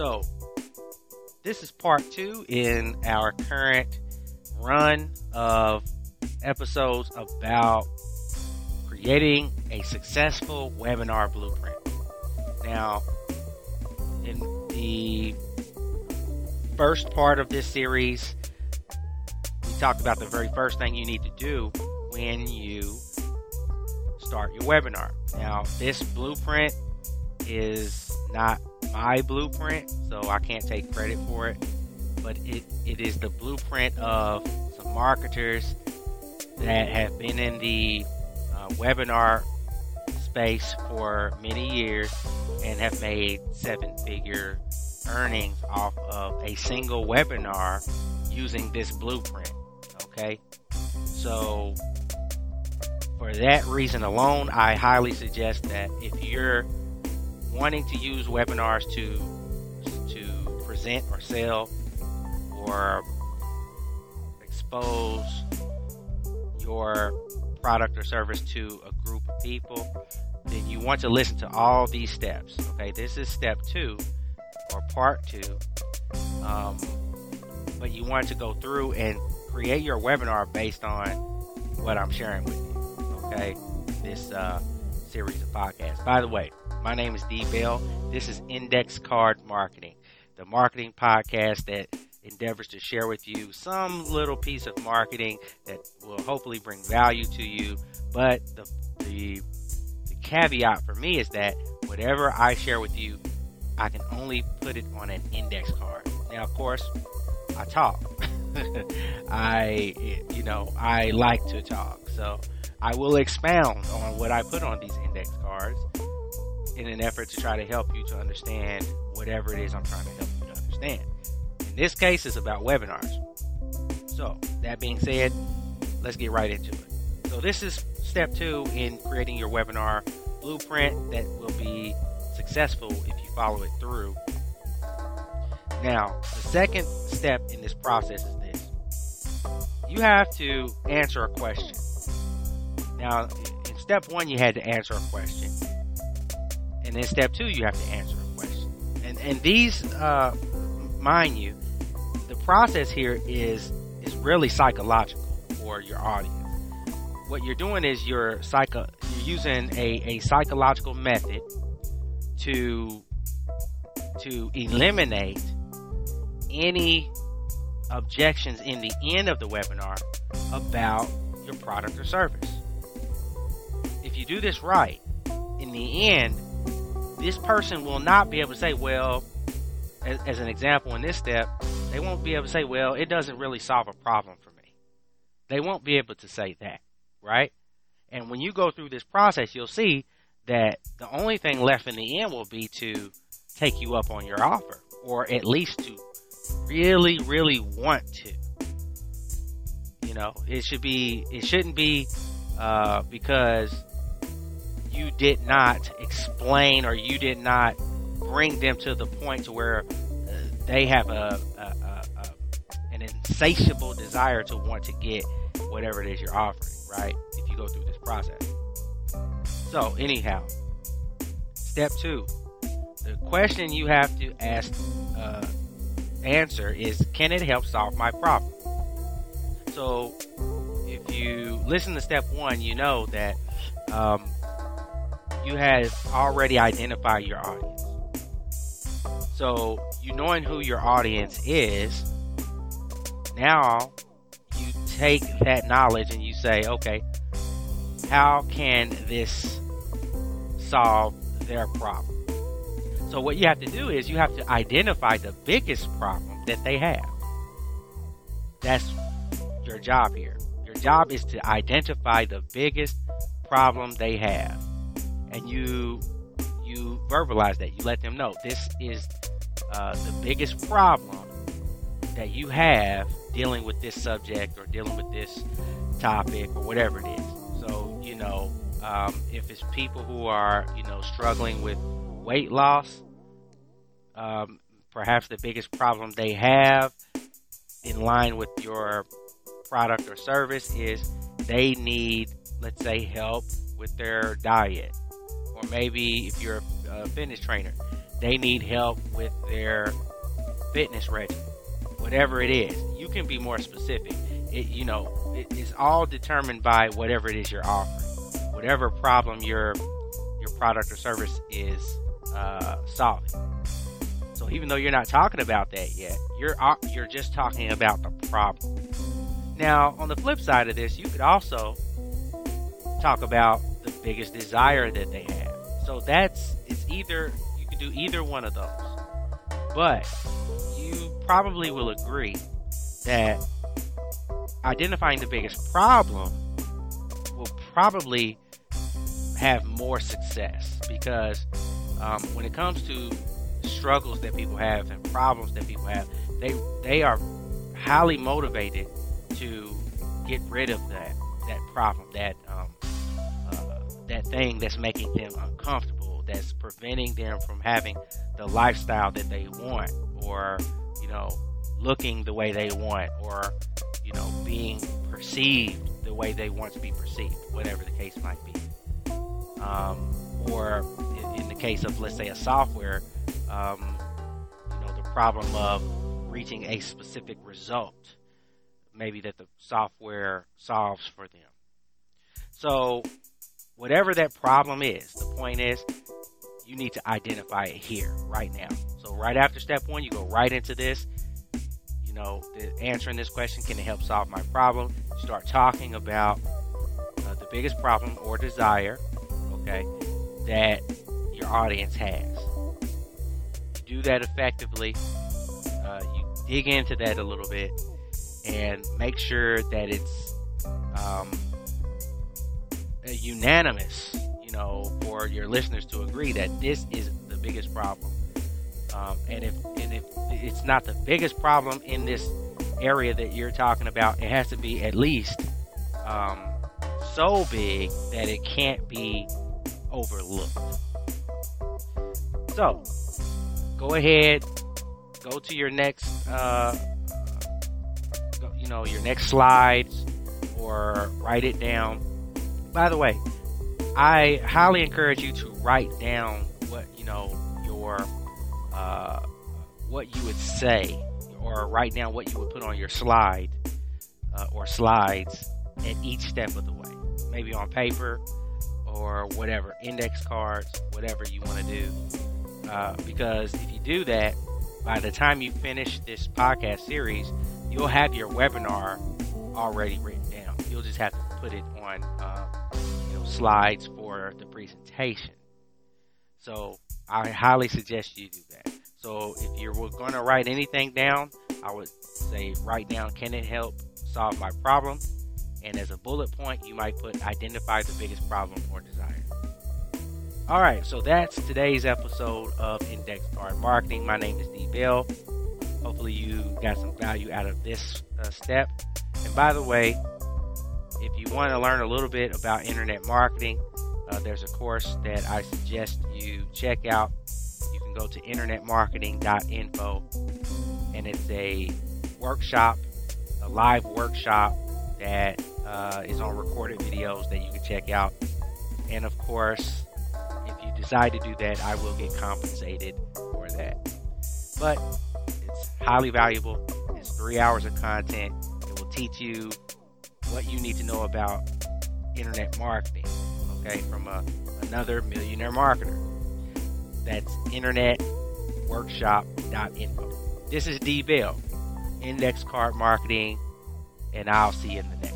So, this is part two in our current run of episodes about creating a successful webinar blueprint. Now, in the first part of this series, we talked about the very first thing you need to do when you start your webinar. Now, this blueprint is not my blueprint, so I can't take credit for it, but it, it is the blueprint of some marketers that have been in the uh, webinar space for many years and have made seven figure earnings off of a single webinar using this blueprint. Okay. So, for that reason alone, I highly suggest that if you're wanting to use webinars to to present or sell or expose your product or service to a group of people, then you want to listen to all these steps. Okay, this is step two or part two. Um, but you want to go through and create your webinar based on what I'm sharing with you. Okay, this uh, series of podcasts. By the way, my name is D Bell. This is Index Card Marketing, the marketing podcast that endeavors to share with you some little piece of marketing that will hopefully bring value to you. But the, the, the caveat for me is that whatever I share with you, I can only put it on an index card. Now, of course, I talk. I, you know, I like to talk. So I will expound on what I put on these index cards in an effort to try to help you to understand whatever it is I'm trying to help you to understand. In this case, it's about webinars. So, that being said, let's get right into it. So, this is step two in creating your webinar blueprint that will be successful if you follow it through. Now, the second step in this process is this you have to answer a question. Now, in step one, you had to answer a question. And then step two, you have to answer a question. And, and these, uh, mind you, the process here is, is really psychological for your audience. What you're doing is you're psycho, you're using a, a psychological method to, to eliminate any objections in the end of the webinar about your product or service. If you do this right, in the end, this person will not be able to say, well, as, as, an example in this step, they won't be able to say, well, it doesn't really solve a problem for me. They won't be able to say that, right? And when you go through this process, you'll see that the only thing left in the end will be to take you up on your offer, or at least to really, really want to. You know, it should be, it shouldn't be uh, because you did not explain or you did not bring them to the point to where uh, they have a, a, a, a, an insatiable desire to want to get whatever it is you're offering, right? If you go through this process. So, anyhow, step two the question you have to ask, uh, answer is can it help solve my problem? So, if you listen to step one, you know that um, you have already identified your audience. So, you knowing who your audience is, now you take that knowledge and you say, okay, how can this solve their problem? So, what you have to do is you have to identify the biggest problem that they have. That's your job here. Your job is to identify the biggest problem they have and you you verbalize that. You let them know this is uh, the biggest problem that you have dealing with this subject or dealing with this topic or whatever it is. So you know, um, if it's people who are you know struggling with weight loss, um, perhaps the biggest problem they have in line with your product or service is they need, let's say, help with their diet maybe if you're a fitness trainer, they need help with their fitness regimen, whatever it is. You can be more specific. It, you know, it, it's all determined by whatever it is you're offering, whatever problem your your product or service is uh, solving. So even though you're not talking about that yet, you're you're just talking about the problem. Now, on the flip side of this, you could also talk about the biggest desire that they have. So that's it's either you can do either one of those. But you probably will agree that identifying the biggest problem will probably have more success because um, when it comes to struggles that people have and problems that people have, they they are highly motivated to get rid of that that problem, that um, that thing that's making them uncomfortable, that's preventing them from having the lifestyle that they want, or you know, looking the way they want, or you know, being perceived the way they want to be perceived, whatever the case might be. Um, or in, in, the case of, let's say, a software, um, you know, the problem of reaching a specific result, maybe that the software solves for them. So, whatever that problem is, the point is, you need to identify it here, right now. So, right after step one, you go right into this you know, the, answering this question can it help solve my problem? Start talking about uh, the biggest problem or desire, okay, that your audience has. You do that effectively. Uh, you dig into that a little bit and make sure that it's um, unanimous, you know, for your listeners to agree that this is the biggest problem um, and if and if it's not the biggest problem in this area that you're talking about, it has to be at least um, so big that it can't be overlooked. So, go ahead, go to your next, uh, you know, your next slides, or write it down. By the way, I highly encourage you to write down what you know your uh, what you would say, or write down what you would put on your slide uh, or slides at each step of the way. Maybe on paper or whatever, index cards, whatever you want to do. Uh, because if you do that, by the time you finish this podcast series, you'll have your webinar already written down. You'll just have to put it on, uh, slides for the presentation. So I highly suggest you do that. So if you're going to write anything down, I would say write down can it help solve my problem? And as a bullet point, you might put identify the biggest problem or desire. All right, so that's today's episode of Index Card Marketing. My name is D Bell. Hopefully, you got some value out of this uh, step. And by the way, if you want to learn a little bit about internet marketing, uh, there's a course that I suggest you check out. You can go to internetmarketing.info, and it's a workshop, a live workshop that uh, is on recorded videos that you can check out. And of course, if you decide to do that, I will get compensated for that. But it's highly valuable. It's three hours of content. It will teach you what you need to know about internet marketing okay, from a, another millionaire marketer. That's internetworkshop.info. This is D Bell, Index Card Marketing, and I'll see you in the next